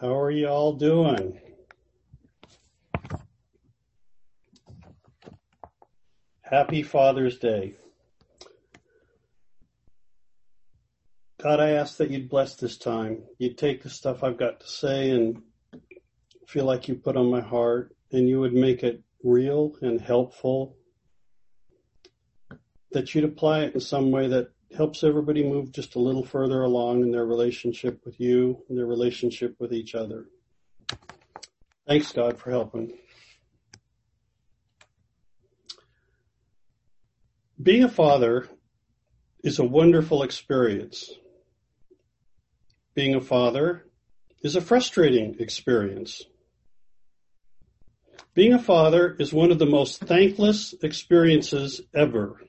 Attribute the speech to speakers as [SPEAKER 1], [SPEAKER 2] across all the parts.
[SPEAKER 1] How are you all doing? Happy Father's Day. God, I ask that you'd bless this time. You'd take the stuff I've got to say and feel like you put on my heart, and you would make it real and helpful. That you'd apply it in some way that helps everybody move just a little further along in their relationship with you and their relationship with each other. Thanks, God, for helping. Being a father is a wonderful experience. Being a father is a frustrating experience. Being a father is one of the most thankless experiences ever.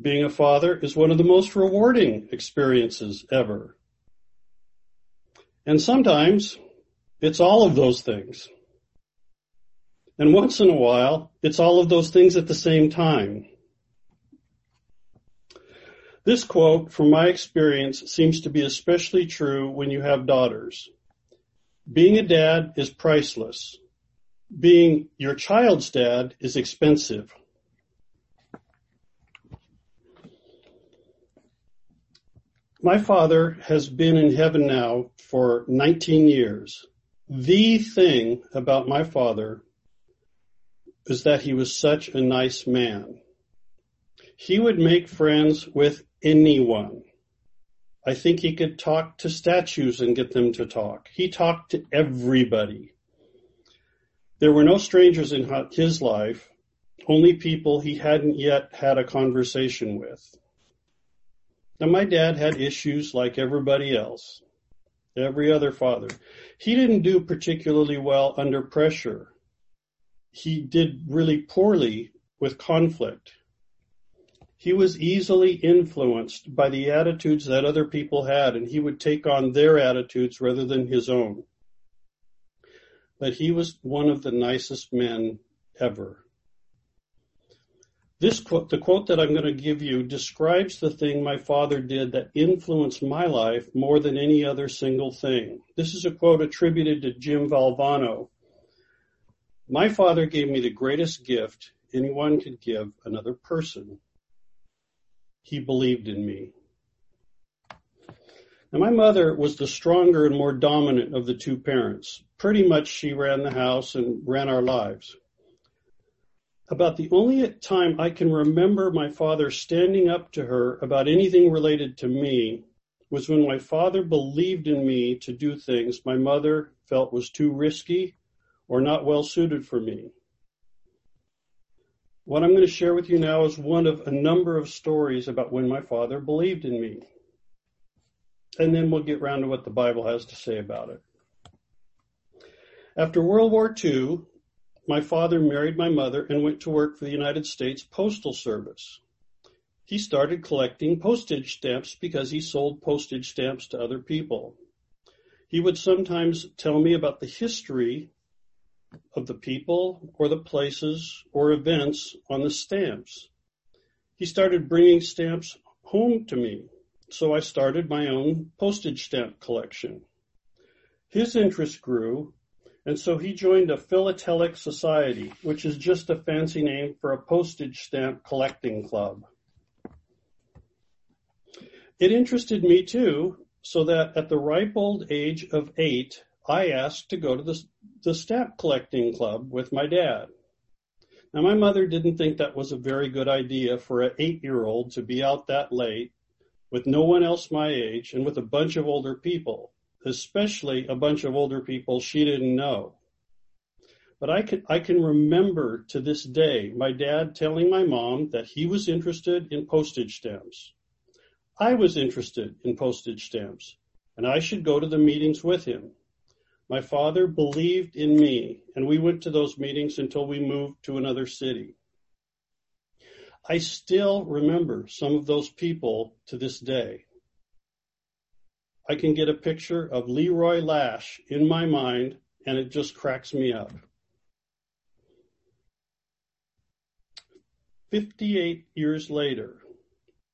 [SPEAKER 1] Being a father is one of the most rewarding experiences ever. And sometimes it's all of those things. And once in a while, it's all of those things at the same time. This quote, from my experience, seems to be especially true when you have daughters. Being a dad is priceless. Being your child's dad is expensive. My father has been in heaven now for 19 years. The thing about my father is that he was such a nice man. He would make friends with anyone. I think he could talk to statues and get them to talk. He talked to everybody. There were no strangers in his life, only people he hadn't yet had a conversation with. Now my dad had issues like everybody else, every other father. He didn't do particularly well under pressure. He did really poorly with conflict. He was easily influenced by the attitudes that other people had and he would take on their attitudes rather than his own. But he was one of the nicest men ever. This quote, the quote that I'm going to give you describes the thing my father did that influenced my life more than any other single thing. This is a quote attributed to Jim Valvano. My father gave me the greatest gift anyone could give another person. He believed in me. Now my mother was the stronger and more dominant of the two parents. Pretty much she ran the house and ran our lives. About the only time I can remember my father standing up to her about anything related to me was when my father believed in me to do things my mother felt was too risky or not well suited for me. What I'm going to share with you now is one of a number of stories about when my father believed in me. And then we'll get round to what the Bible has to say about it. After World War II, my father married my mother and went to work for the United States Postal Service. He started collecting postage stamps because he sold postage stamps to other people. He would sometimes tell me about the history of the people or the places or events on the stamps. He started bringing stamps home to me, so I started my own postage stamp collection. His interest grew and so he joined a philatelic society, which is just a fancy name for a postage stamp collecting club. It interested me too, so that at the ripe old age of eight, I asked to go to the, the stamp collecting club with my dad. Now my mother didn't think that was a very good idea for an eight year old to be out that late with no one else my age and with a bunch of older people especially a bunch of older people she didn't know. But I can, I can remember to this day my dad telling my mom that he was interested in postage stamps. I was interested in postage stamps and I should go to the meetings with him. My father believed in me and we went to those meetings until we moved to another city. I still remember some of those people to this day. I can get a picture of Leroy Lash in my mind and it just cracks me up. 58 years later,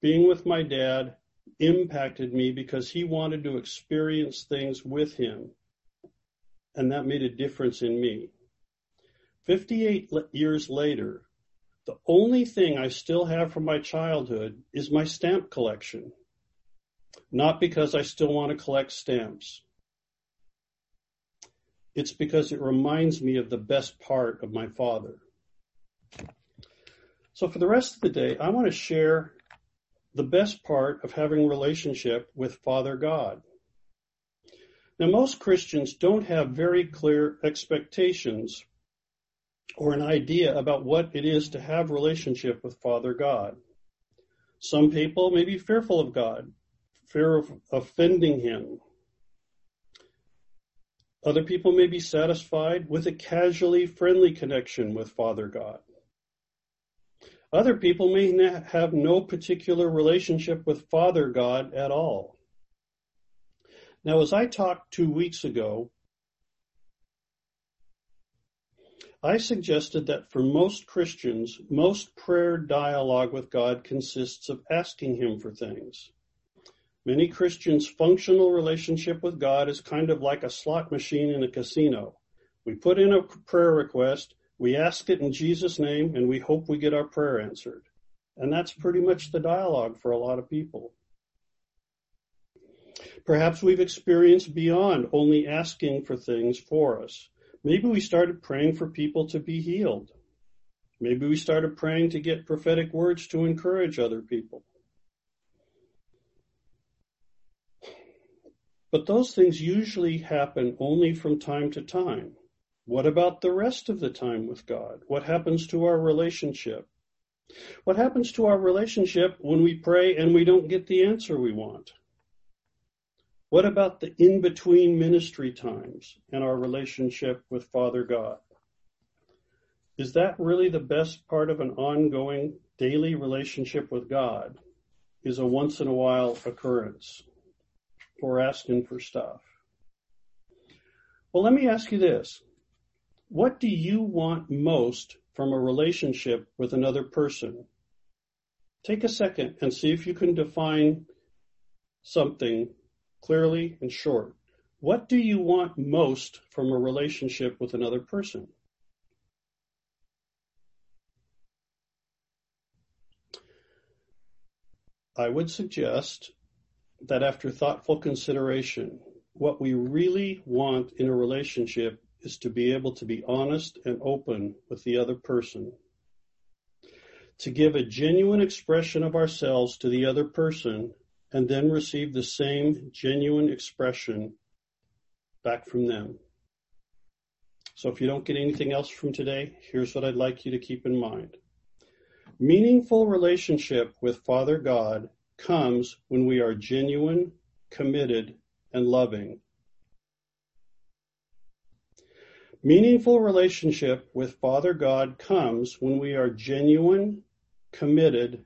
[SPEAKER 1] being with my dad impacted me because he wanted to experience things with him. And that made a difference in me. 58 years later, the only thing I still have from my childhood is my stamp collection. Not because I still want to collect stamps. It's because it reminds me of the best part of my father. So for the rest of the day, I want to share the best part of having a relationship with Father God. Now, most Christians don't have very clear expectations or an idea about what it is to have relationship with Father God. Some people may be fearful of God, fear of offending Him. Other people may be satisfied with a casually friendly connection with Father God. Other people may have no particular relationship with Father God at all. Now, as I talked two weeks ago, I suggested that for most Christians, most prayer dialogue with God consists of asking Him for things. Many Christians' functional relationship with God is kind of like a slot machine in a casino. We put in a prayer request, we ask it in Jesus' name and we hope we get our prayer answered. And that's pretty much the dialogue for a lot of people. Perhaps we've experienced beyond only asking for things for us. Maybe we started praying for people to be healed. Maybe we started praying to get prophetic words to encourage other people. But those things usually happen only from time to time. What about the rest of the time with God? What happens to our relationship? What happens to our relationship when we pray and we don't get the answer we want? What about the in-between ministry times and our relationship with Father God? Is that really the best part of an ongoing daily relationship with God? Is a once in a while occurrence for asking for stuff? Well, let me ask you this. What do you want most from a relationship with another person? Take a second and see if you can define something clearly and short. What do you want most from a relationship with another person? I would suggest that after thoughtful consideration, what we really want in a relationship is to be able to be honest and open with the other person. To give a genuine expression of ourselves to the other person and then receive the same genuine expression back from them. So if you don't get anything else from today, here's what I'd like you to keep in mind. Meaningful relationship with Father God comes when we are genuine, committed, and loving Meaningful relationship with Father God comes when we are genuine, committed,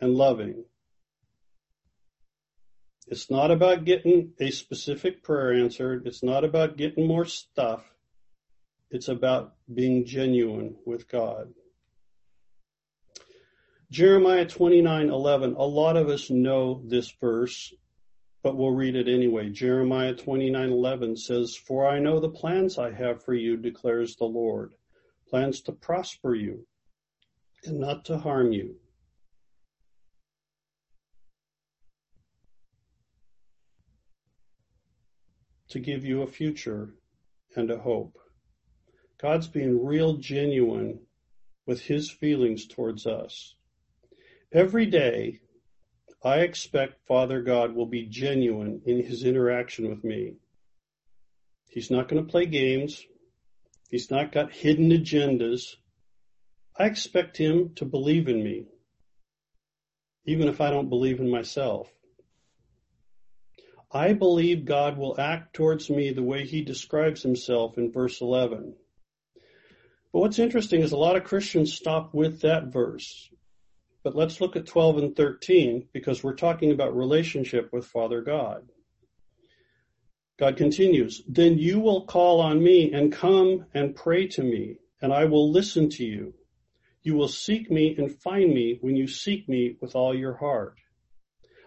[SPEAKER 1] and loving. It's not about getting a specific prayer answered. It's not about getting more stuff. It's about being genuine with God. Jeremiah 29:11. A lot of us know this verse but we'll read it anyway. Jeremiah 29:11 says, "For I know the plans I have for you," declares the Lord, plans to prosper you and not to harm you. To give you a future and a hope. God's being real genuine with his feelings towards us. Every day, I expect Father God will be genuine in his interaction with me. He's not going to play games. He's not got hidden agendas. I expect him to believe in me, even if I don't believe in myself. I believe God will act towards me the way he describes himself in verse 11. But what's interesting is a lot of Christians stop with that verse. But let's look at 12 and 13 because we're talking about relationship with Father God. God continues, then you will call on me and come and pray to me, and I will listen to you. You will seek me and find me when you seek me with all your heart.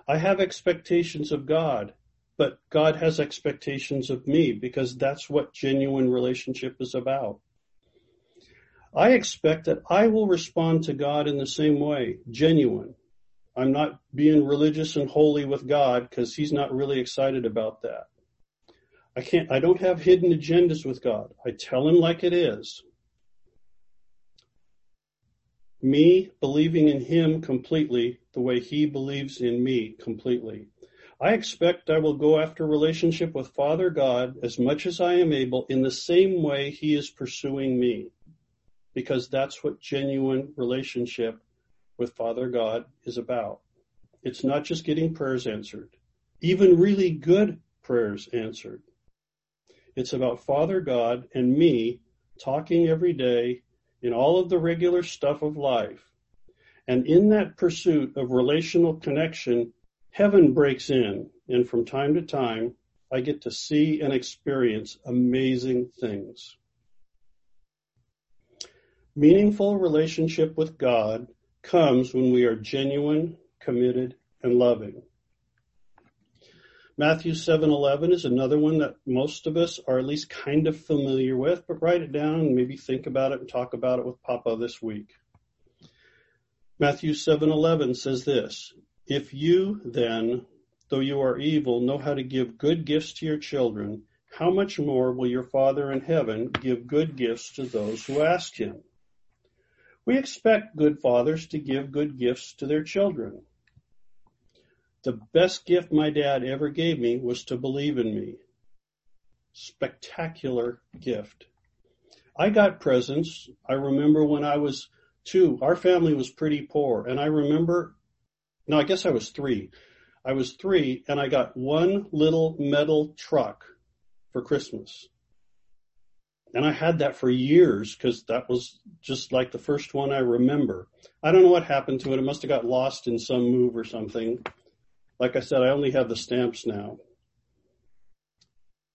[SPEAKER 1] I have expectations of God, but God has expectations of me because that's what genuine relationship is about. I expect that I will respond to God in the same way, genuine. I'm not being religious and holy with God because he's not really excited about that. I can't, I don't have hidden agendas with God. I tell him like it is. Me believing in him completely the way he believes in me completely. I expect I will go after relationship with Father God as much as I am able in the same way he is pursuing me because that's what genuine relationship with Father God is about. It's not just getting prayers answered, even really good prayers answered. It's about Father God and me talking every day in all of the regular stuff of life. And in that pursuit of relational connection, heaven breaks in. And from time to time, I get to see and experience amazing things. Meaningful relationship with God comes when we are genuine, committed, and loving. Matthew 7:11 is another one that most of us are at least kind of familiar with, but write it down and maybe think about it and talk about it with Papa this week. Matthew 7:11 says this, "If you then, though you are evil, know how to give good gifts to your children, how much more will your Father in heaven give good gifts to those who ask him?" We expect good fathers to give good gifts to their children. The best gift my dad ever gave me was to believe in me. Spectacular gift. I got presents. I remember when I was two, our family was pretty poor. And I remember, no, I guess I was three. I was three and I got one little metal truck for Christmas. And I had that for years because that was just like the first one I remember. I don't know what happened to it. It must have got lost in some move or something. Like I said, I only have the stamps now.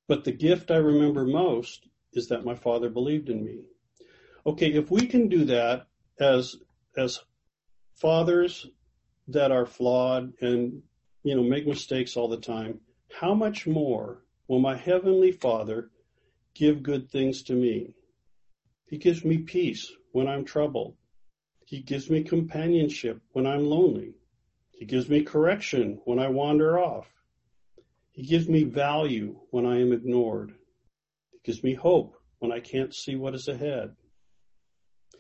[SPEAKER 1] But the gift I remember most is that my father believed in me. Okay, if we can do that as as fathers that are flawed and you know make mistakes all the time, how much more will my heavenly Father give good things to me. He gives me peace when I'm troubled. He gives me companionship when I'm lonely. He gives me correction when I wander off. He gives me value when I am ignored. He gives me hope when I can't see what is ahead.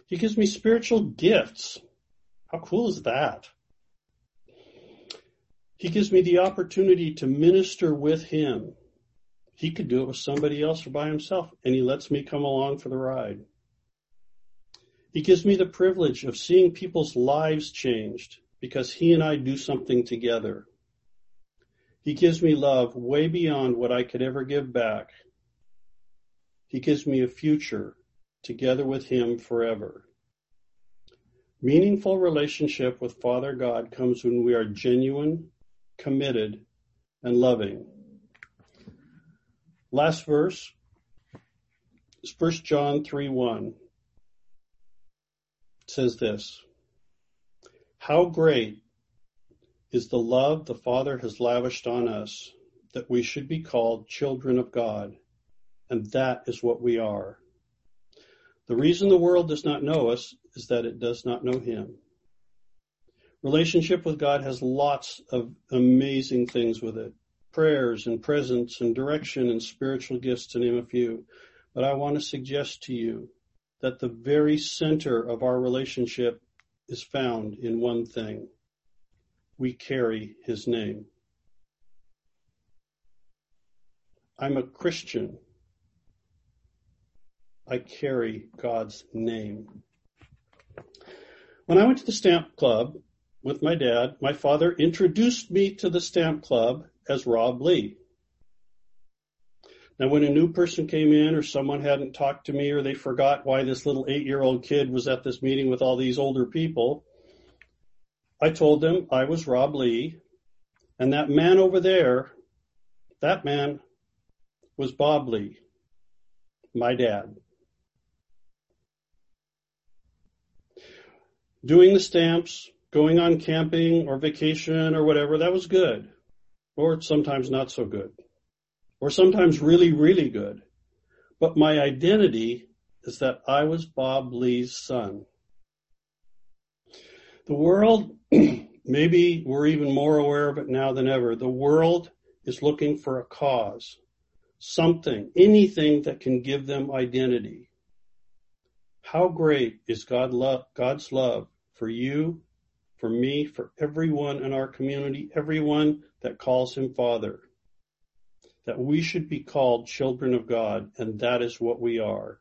[SPEAKER 1] He gives me spiritual gifts. How cool is that? He gives me the opportunity to minister with him he could do it with somebody else or by himself, and he lets me come along for the ride. He gives me the privilege of seeing people's lives changed because he and I do something together. He gives me love way beyond what I could ever give back. He gives me a future together with him forever. Meaningful relationship with Father God comes when we are genuine, committed, and loving. Last verse is 1 John 3 1. It says this How great is the love the Father has lavished on us that we should be called children of God, and that is what we are. The reason the world does not know us is that it does not know Him. Relationship with God has lots of amazing things with it prayers and presence and direction and spiritual gifts to name a few. But I want to suggest to you that the very center of our relationship is found in one thing. We carry his name. I'm a Christian. I carry God's name. When I went to the stamp club with my dad, my father introduced me to the stamp club as Rob Lee. Now, when a new person came in or someone hadn't talked to me or they forgot why this little eight year old kid was at this meeting with all these older people, I told them I was Rob Lee and that man over there, that man was Bob Lee, my dad. Doing the stamps, going on camping or vacation or whatever, that was good. Or sometimes not so good. Or sometimes really, really good. But my identity is that I was Bob Lee's son. The world, maybe we're even more aware of it now than ever. The world is looking for a cause, something, anything that can give them identity. How great is God love, God's love for you, for me, for everyone in our community, everyone that calls him Father. That we should be called children of God, and that is what we are.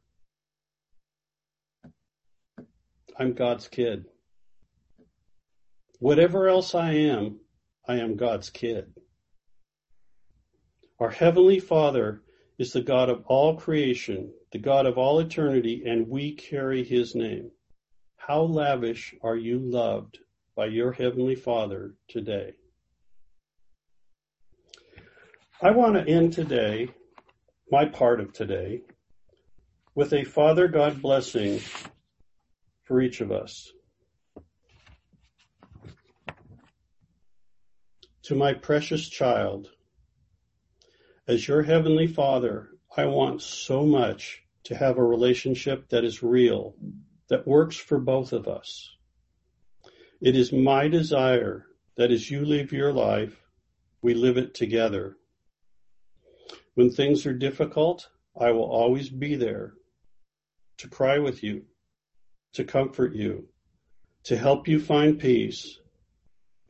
[SPEAKER 1] I'm God's kid. Whatever else I am, I am God's kid. Our Heavenly Father is the God of all creation, the God of all eternity, and we carry His name. How lavish are you loved by your Heavenly Father today? I want to end today, my part of today, with a Father God blessing for each of us. To my precious child, as your Heavenly Father, I want so much to have a relationship that is real, that works for both of us. It is my desire that as you live your life, we live it together. When things are difficult, I will always be there to cry with you, to comfort you, to help you find peace,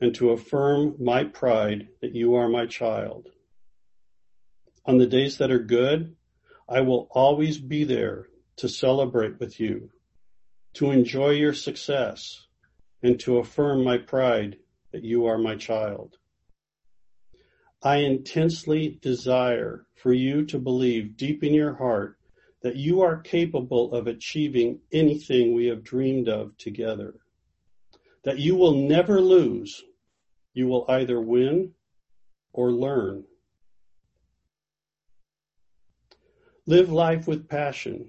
[SPEAKER 1] and to affirm my pride that you are my child. On the days that are good, I will always be there to celebrate with you, to enjoy your success, and to affirm my pride that you are my child. I intensely desire for you to believe deep in your heart that you are capable of achieving anything we have dreamed of together. That you will never lose. You will either win or learn. Live life with passion.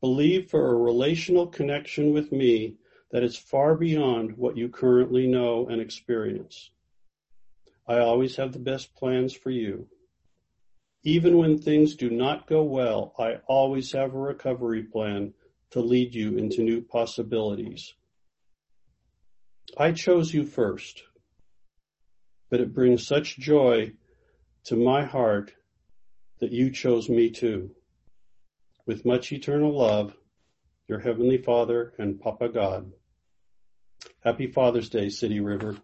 [SPEAKER 1] Believe for a relational connection with me that is far beyond what you currently know and experience. I always have the best plans for you. Even when things do not go well, I always have a recovery plan to lead you into new possibilities. I chose you first, but it brings such joy to my heart that you chose me too. With much eternal love, your Heavenly Father and Papa God. Happy Father's Day, City River.